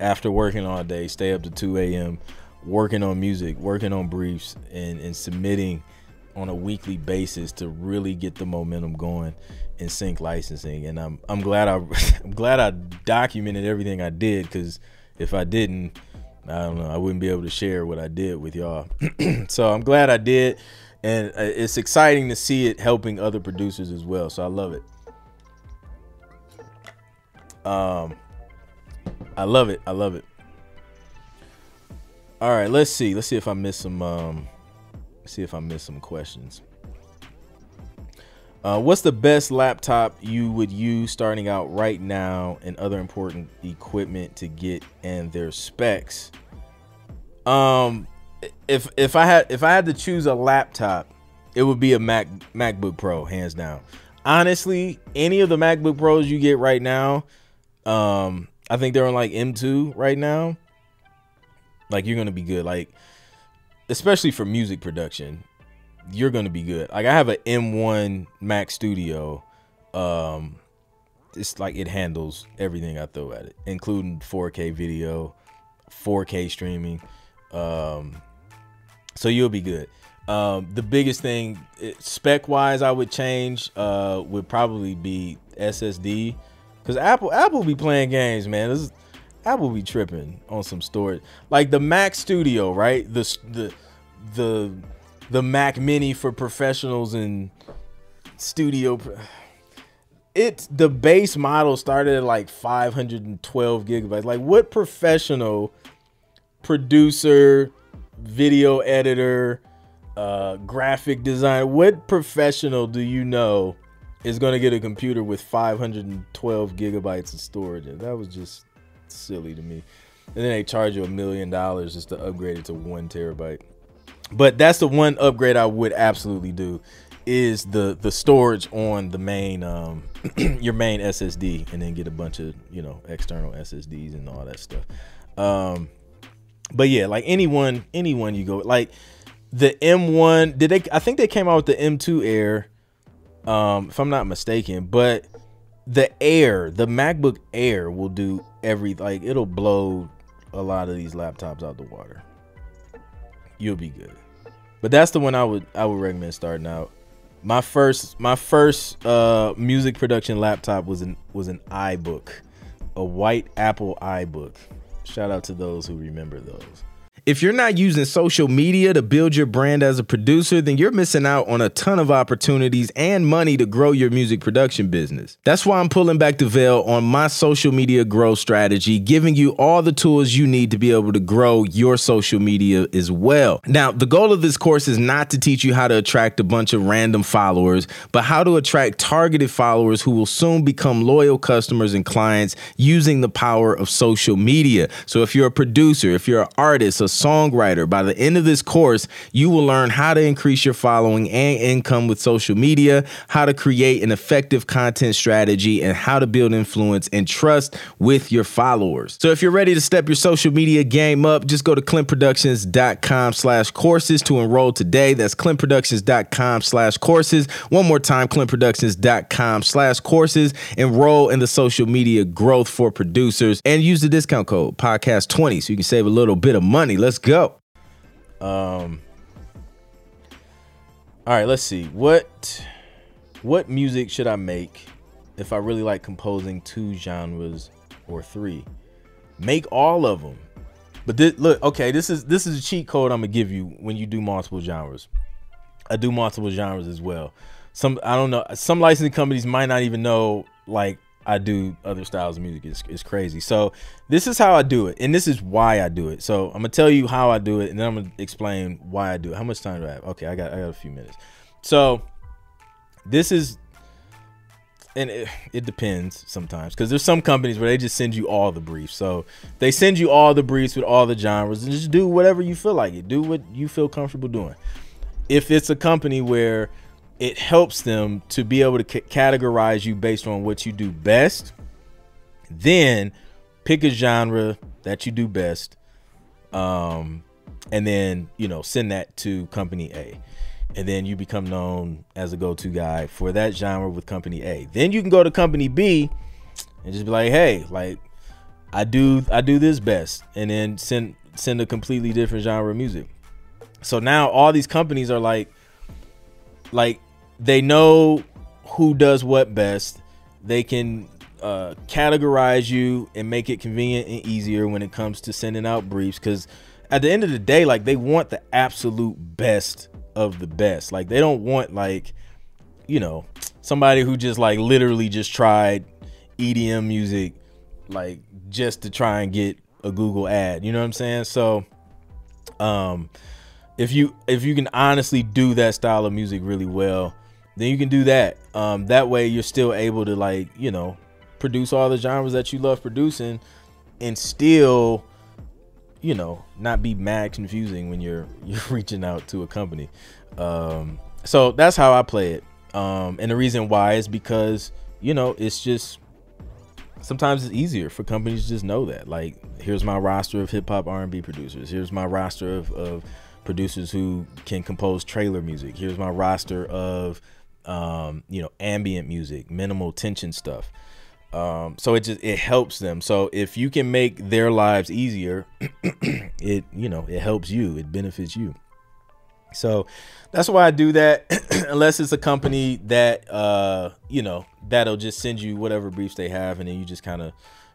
S1: after working all day, stay up to 2 a.m., working on music, working on briefs, and, and submitting – on a weekly basis to really get the momentum going in sync licensing. And I'm I'm glad I I'm glad I documented everything I did because if I didn't, I don't know, I wouldn't be able to share what I did with y'all. so I'm glad I did, and uh, it's exciting to see it helping other producers as well. So I love it. Um, I love it. I love it. All right, let's see. Let's see if I missed some um see if I missed some questions. Uh, what's the best laptop you would use starting out right now and other important equipment to get and their specs? Um, if if I had if I had to choose a laptop, it would be a Mac MacBook Pro, hands down. Honestly, any of the MacBook Pros you get right now, um, I think they're on like M2 right now. Like you're gonna be good. Like especially for music production, you're gonna be good. Like I have an M1 Mac Studio. Um, it's like it handles everything I throw at it, including 4K video, 4K streaming. Um, so you'll be good. Um, the biggest thing, spec wise, I would change uh, would probably be SSD, because Apple Apple be playing games, man. This is, Apple be tripping on some storage. Like the Mac Studio, right? The the the the Mac Mini for professionals and studio. It's the base model started at like 512 gigabytes. Like, what professional producer, video editor, uh, graphic designer, what professional do you know is going to get a computer with 512 gigabytes of storage? That was just silly to me. And then they charge you a million dollars just to upgrade it to one terabyte. But that's the one upgrade I would absolutely do is the the storage on the main um your main SSD and then get a bunch of, you know, external SSDs and all that stuff. Um but yeah, like anyone anyone you go like the M1 did they I think they came out with the M2 Air um if I'm not mistaken, but the Air, the MacBook Air will do every like it'll blow a lot of these laptops out the water. You'll be good. But that's the one I would I would recommend starting out. My first my first uh music production laptop was an was an iBook, a white Apple iBook. Shout out to those who remember those. If you're not using social media to build your brand as a producer, then you're missing out on a ton of opportunities and money to grow your music production business. That's why I'm pulling back the veil on my social media growth strategy, giving you all the tools you need to be able to grow your social media as well. Now, the goal of this course is not to teach you how to attract a bunch of random followers, but how to attract targeted followers who will soon become loyal customers and clients using the power of social media. So if you're a producer, if you're an artist, a songwriter. By the end of this course, you will learn how to increase your following and income with social media, how to create an effective content strategy, and how to build influence and trust with your followers. So if you're ready to step your social media game up, just go to clintproductions.com slash courses to enroll today. That's clintproductions.com slash courses. One more time, clintproductions.com slash courses. Enroll in the social media growth for producers and use the discount code podcast20 so you can save a little bit of money. Let's go. Um. All right, let's see. What what music should I make if I really like composing two genres or three? Make all of them. But this, look, okay, this is this is a cheat code I'm gonna give you when you do multiple genres. I do multiple genres as well. Some I don't know. Some licensing companies might not even know like I do other styles of music It's, is crazy. So this is how I do it, and this is why I do it. So I'm gonna tell you how I do it, and then I'm gonna explain why I do it. How much time do I have? Okay, I got I got a few minutes. So this is, and it, it depends sometimes because there's some companies where they just send you all the briefs. So they send you all the briefs with all the genres, and just do whatever you feel like it. Do what you feel comfortable doing. If it's a company where it helps them to be able to c- categorize you based on what you do best. Then pick a genre that you do best, um, and then you know send that to company A, and then you become known as a go-to guy for that genre with company A. Then you can go to company B and just be like, hey, like I do I do this best, and then send send a completely different genre of music. So now all these companies are like like they know who does what best. They can uh, categorize you and make it convenient and easier when it comes to sending out briefs. Because at the end of the day, like they want the absolute best of the best. Like they don't want like, you know, somebody who just like literally just tried EDM music, like just to try and get a Google ad. You know what I'm saying? So, um, if you if you can honestly do that style of music really well then you can do that. Um, that way you're still able to like, you know, produce all the genres that you love producing and still, you know, not be mad confusing when you're you're reaching out to a company. Um, so that's how I play it. Um, and the reason why is because, you know, it's just sometimes it's easier for companies to just know that. Like, here's my roster of hip hop R and B producers. Here's my roster of, of producers who can compose trailer music. Here's my roster of um, you know, ambient music, minimal tension stuff. Um, so it just it helps them. So if you can make their lives easier, it you know it helps you. It benefits you. So that's why I do that. Unless it's a company that uh, you know that'll just send you whatever briefs they have, and then you just kind of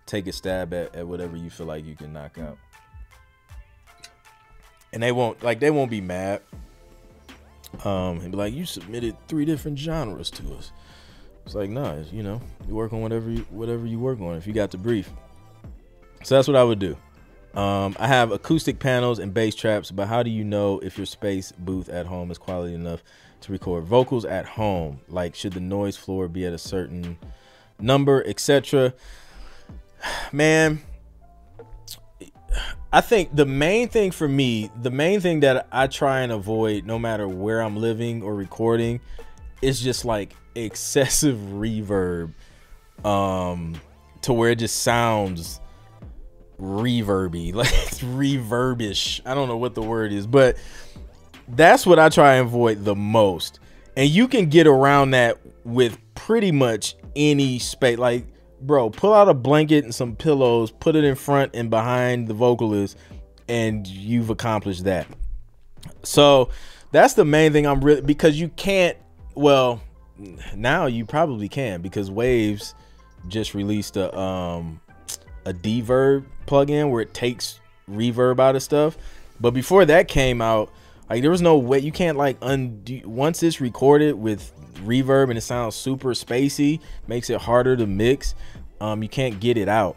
S1: take a stab at, at whatever you feel like you can knock out. And they won't like they won't be mad. Um, and be like, you submitted three different genres to us. It's like, nah, you know, you work on whatever you, whatever you work on. If you got the brief, so that's what I would do. Um, I have acoustic panels and bass traps, but how do you know if your space booth at home is quality enough to record vocals at home? Like, should the noise floor be at a certain number, etc.? Man, I think the main thing for me, the main thing that I try and avoid, no matter where I'm living or recording, is just like excessive reverb, um, to where it just sounds reverby, like reverbish. I don't know what the word is, but that's what I try and avoid the most. And you can get around that with pretty much any space. Like, bro, pull out a blanket and some pillows, put it in front and behind the vocalist, and you've accomplished that. So that's the main thing I'm really because you can't. Well, now you probably can because Waves just released a um a Dverb plugin where it takes reverb out of stuff. But before that came out, like there was no way you can't like undo once it's recorded with reverb and it sounds super spacey, makes it harder to mix. Um, you can't get it out.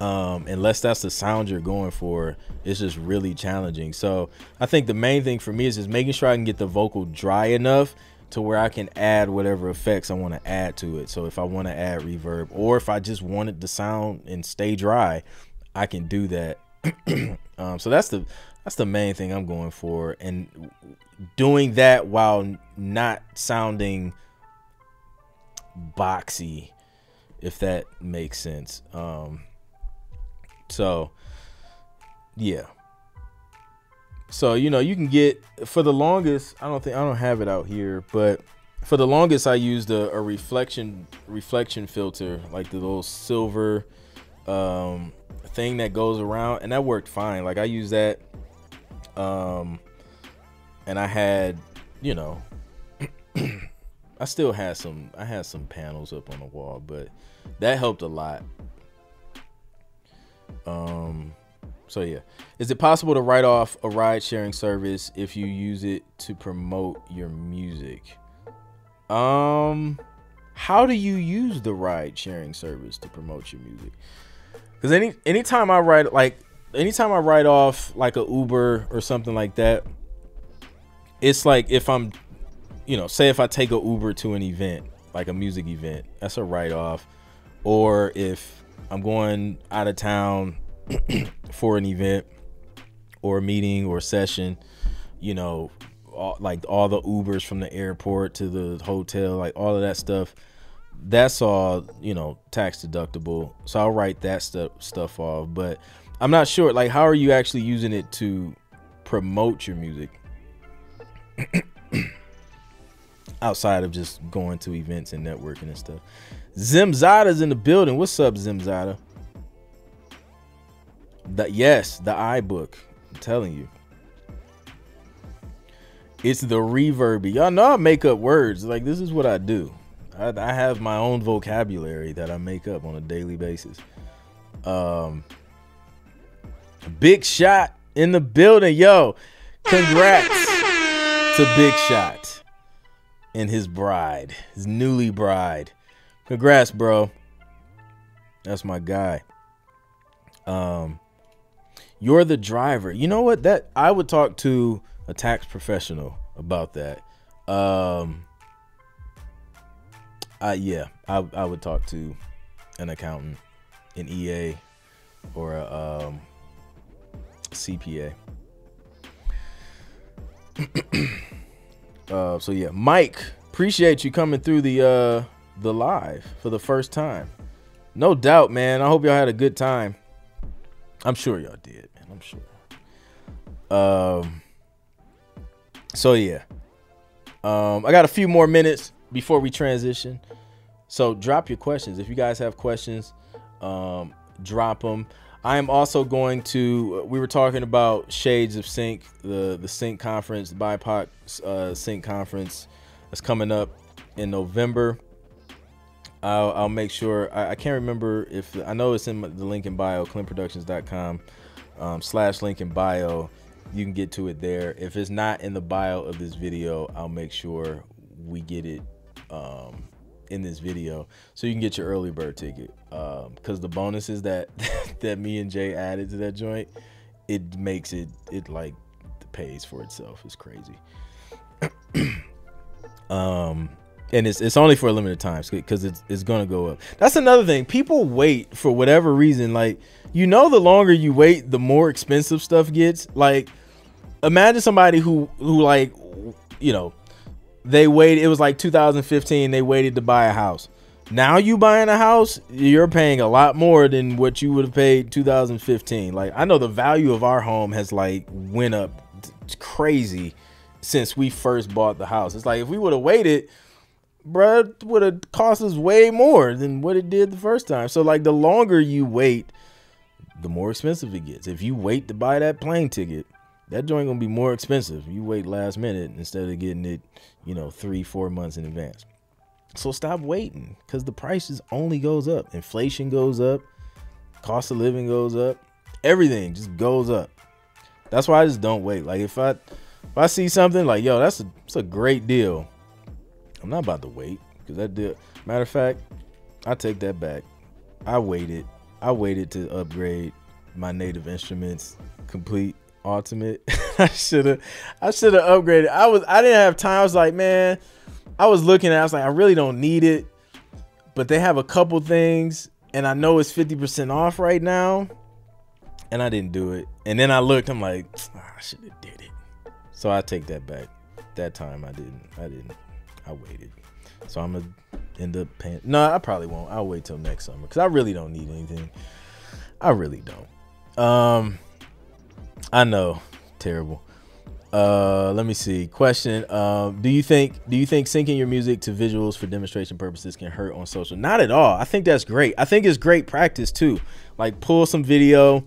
S1: Um, unless that's the sound you're going for, it's just really challenging. So I think the main thing for me is just making sure I can get the vocal dry enough to where I can add whatever effects I want to add to it. So if I want to add reverb or if I just wanted the sound and stay dry, I can do that. um, so that's the that's the main thing I'm going for, and doing that while not sounding boxy, if that makes sense. Um, so yeah, so you know, you can get for the longest. I don't think I don't have it out here, but for the longest, I used a, a reflection reflection filter, like the little silver um, thing that goes around, and that worked fine. Like I used that, um, and I had, you know, I still had some. I had some panels up on the wall, but that helped a lot. Um, so yeah, is it possible to write off a ride sharing service if you use it to promote your music? Um, how do you use the ride sharing service to promote your music? Because any anytime I write like anytime I write off like a Uber or something like that, it's like if I'm, you know, say if I take a Uber to an event like a music event, that's a write off, or if I'm going out of town for an event or a meeting or a session, you know, all, like all the Ubers from the airport to the hotel, like all of that stuff, that's all, you know, tax deductible. So I'll write that stuff stuff off. But I'm not sure, like, how are you actually using it to promote your music? Outside of just going to events and networking and stuff. Zimzada's in the building. What's up, Zimzada? The, yes, the iBook. I'm telling you. It's the reverb. Y'all know I make up words. Like this is what I do. I, I, have my own vocabulary that I make up on a daily basis. Um, Big Shot in the building, yo! Congrats to Big Shot and his bride, his newly bride. Congrats, bro. That's my guy. Um, you're the driver. You know what? That I would talk to a tax professional about that. Um uh yeah, I I would talk to an accountant, an EA or a um CPA. uh so yeah, Mike, appreciate you coming through the uh the live for the first time. No doubt, man. I hope y'all had a good time. I'm sure y'all did. Man. I'm sure. Um. So yeah. Um, I got a few more minutes before we transition. So drop your questions. If you guys have questions, um, drop them. I am also going to. We were talking about Shades of Sync, the the Sync conference, the BIPOC uh, Sync conference that's coming up in November. I'll, I'll make sure. I, I, can't remember if I know it's in the link in bio, clintproductions.com um, slash link in bio. You can get to it there. If it's not in the bio of this video, I'll make sure we get it um, in this video so you can get your early bird ticket. Because um, the bonuses that that me and Jay added to that joint, it makes it it like pays for itself. It's crazy. um and it's it's only for a limited time because it's it's gonna go up. That's another thing. People wait for whatever reason. Like you know, the longer you wait, the more expensive stuff gets. Like imagine somebody who who like you know they waited. It was like 2015. They waited to buy a house. Now you buying a house, you're paying a lot more than what you would have paid 2015. Like I know the value of our home has like went up crazy since we first bought the house. It's like if we would have waited bruh, would have cost us way more than what it did the first time. So like the longer you wait, the more expensive it gets. If you wait to buy that plane ticket, that joint gonna be more expensive. You wait last minute instead of getting it, you know, three, four months in advance. So stop waiting because the prices only goes up. Inflation goes up, cost of living goes up, everything just goes up. That's why I just don't wait. Like if I if I see something like yo, that's a it's a great deal. I'm not about to wait because that did. Matter of fact, I take that back. I waited. I waited to upgrade my Native Instruments Komplete Ultimate. I should have. I should have upgraded. I was. I didn't have time. I was like, man. I was looking at. I was like, I really don't need it, but they have a couple things, and I know it's fifty percent off right now, and I didn't do it. And then I looked. I'm like, oh, I should have did it. So I take that back. That time I didn't. I didn't. I waited. So I'm gonna end up paying. No, I probably won't. I'll wait till next summer because I really don't need anything. I really don't. Um, I know, terrible. Uh, let me see. Question: um, Do you think do you think syncing your music to visuals for demonstration purposes can hurt on social? Not at all. I think that's great. I think it's great practice too. Like pull some video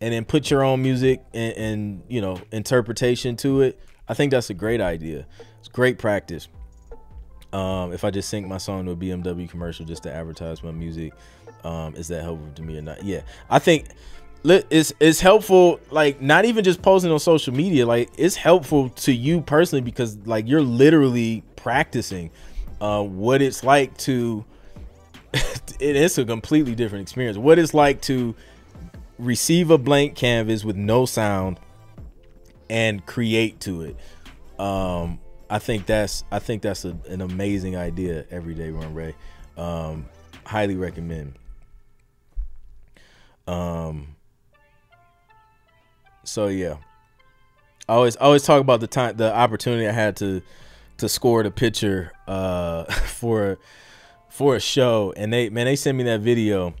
S1: and then put your own music and, and you know interpretation to it. I think that's a great idea. It's great practice um, if I just sync my song to a BMW commercial just to advertise my music, um, is that helpful to me or not? Yeah, I think it's it's helpful. Like not even just posting on social media. Like it's helpful to you personally because like you're literally practicing uh, what it's like to. it is a completely different experience. What it's like to receive a blank canvas with no sound and create to it. Um, I think that's I think that's a, an amazing idea. Everyday Run Ray, um, highly recommend. Um. So yeah, I always I always talk about the time the opportunity I had to to score the picture uh for for a show, and they man they sent me that video,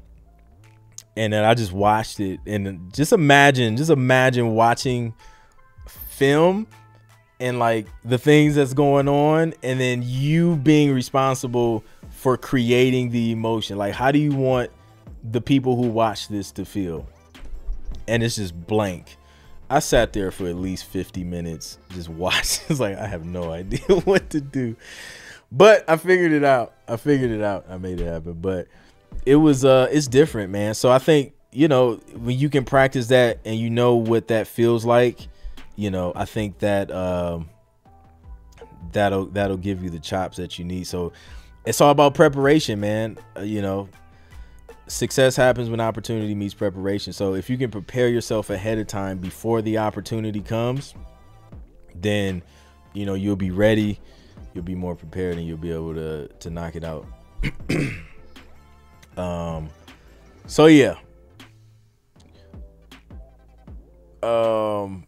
S1: and then I just watched it, and just imagine just imagine watching film and like the things that's going on and then you being responsible for creating the emotion. Like how do you want the people who watch this to feel? And it's just blank. I sat there for at least 50 minutes just watching. It's like i have no idea what to do. But i figured it out. I figured it out. I made it happen. But it was uh it's different man. So i think you know when you can practice that and you know what that feels like you know, I think that um, that'll that'll give you the chops that you need. So it's all about preparation, man. Uh, you know, success happens when opportunity meets preparation. So if you can prepare yourself ahead of time before the opportunity comes, then you know you'll be ready, you'll be more prepared, and you'll be able to to knock it out. um, so yeah. Um,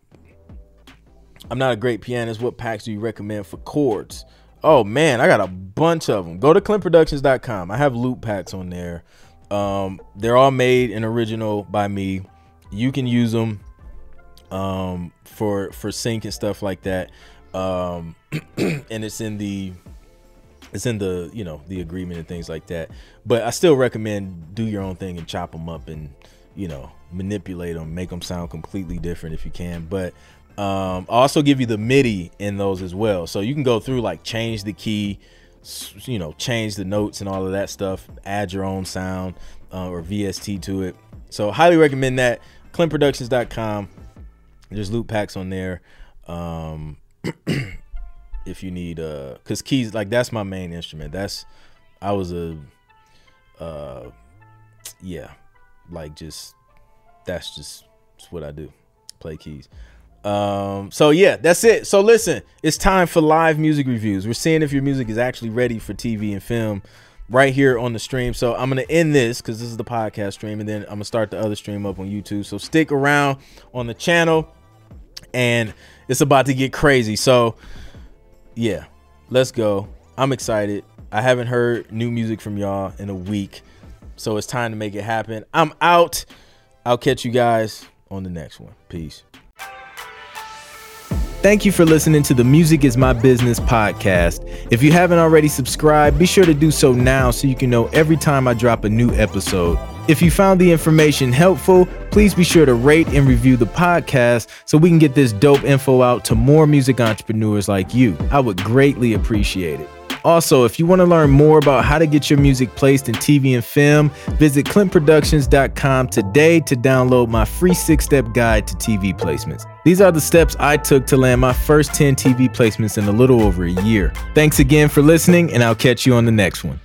S1: I'm not a great pianist. What packs do you recommend for chords? Oh man, I got a bunch of them. Go to clintproductions.com. I have loop packs on there. Um, they're all made and original by me. You can use them um, for for sync and stuff like that. Um, and it's in the it's in the you know the agreement and things like that. But I still recommend do your own thing and chop them up and you know manipulate them, make them sound completely different if you can. But um, I also give you the MIDI in those as well. So you can go through like change the key, you know, change the notes and all of that stuff, add your own sound uh, or VST to it. So highly recommend that. ClintProductions.com. There's loop packs on there. Um, if you need uh cuz keys like that's my main instrument. That's I was a uh yeah, like just that's just that's what I do. Play keys. Um, so yeah, that's it. So listen, it's time for live music reviews. We're seeing if your music is actually ready for TV and film right here on the stream. So I'm gonna end this because this is the podcast stream, and then I'm gonna start the other stream up on YouTube. So stick around on the channel, and it's about to get crazy. So yeah, let's go. I'm excited. I haven't heard new music from y'all in a week, so it's time to make it happen. I'm out. I'll catch you guys on the next one. Peace. Thank you for listening to the Music is My Business podcast. If you haven't already subscribed, be sure to do so now so you can know every time I drop a new episode. If you found the information helpful, please be sure to rate and review the podcast so we can get this dope info out to more music entrepreneurs like you. I would greatly appreciate it. Also, if you want to learn more about how to get your music placed in TV and film, visit clintproductions.com today to download my free six step guide to TV placements. These are the steps I took to land my first 10 TV placements in a little over a year. Thanks again for listening, and I'll catch you on the next one.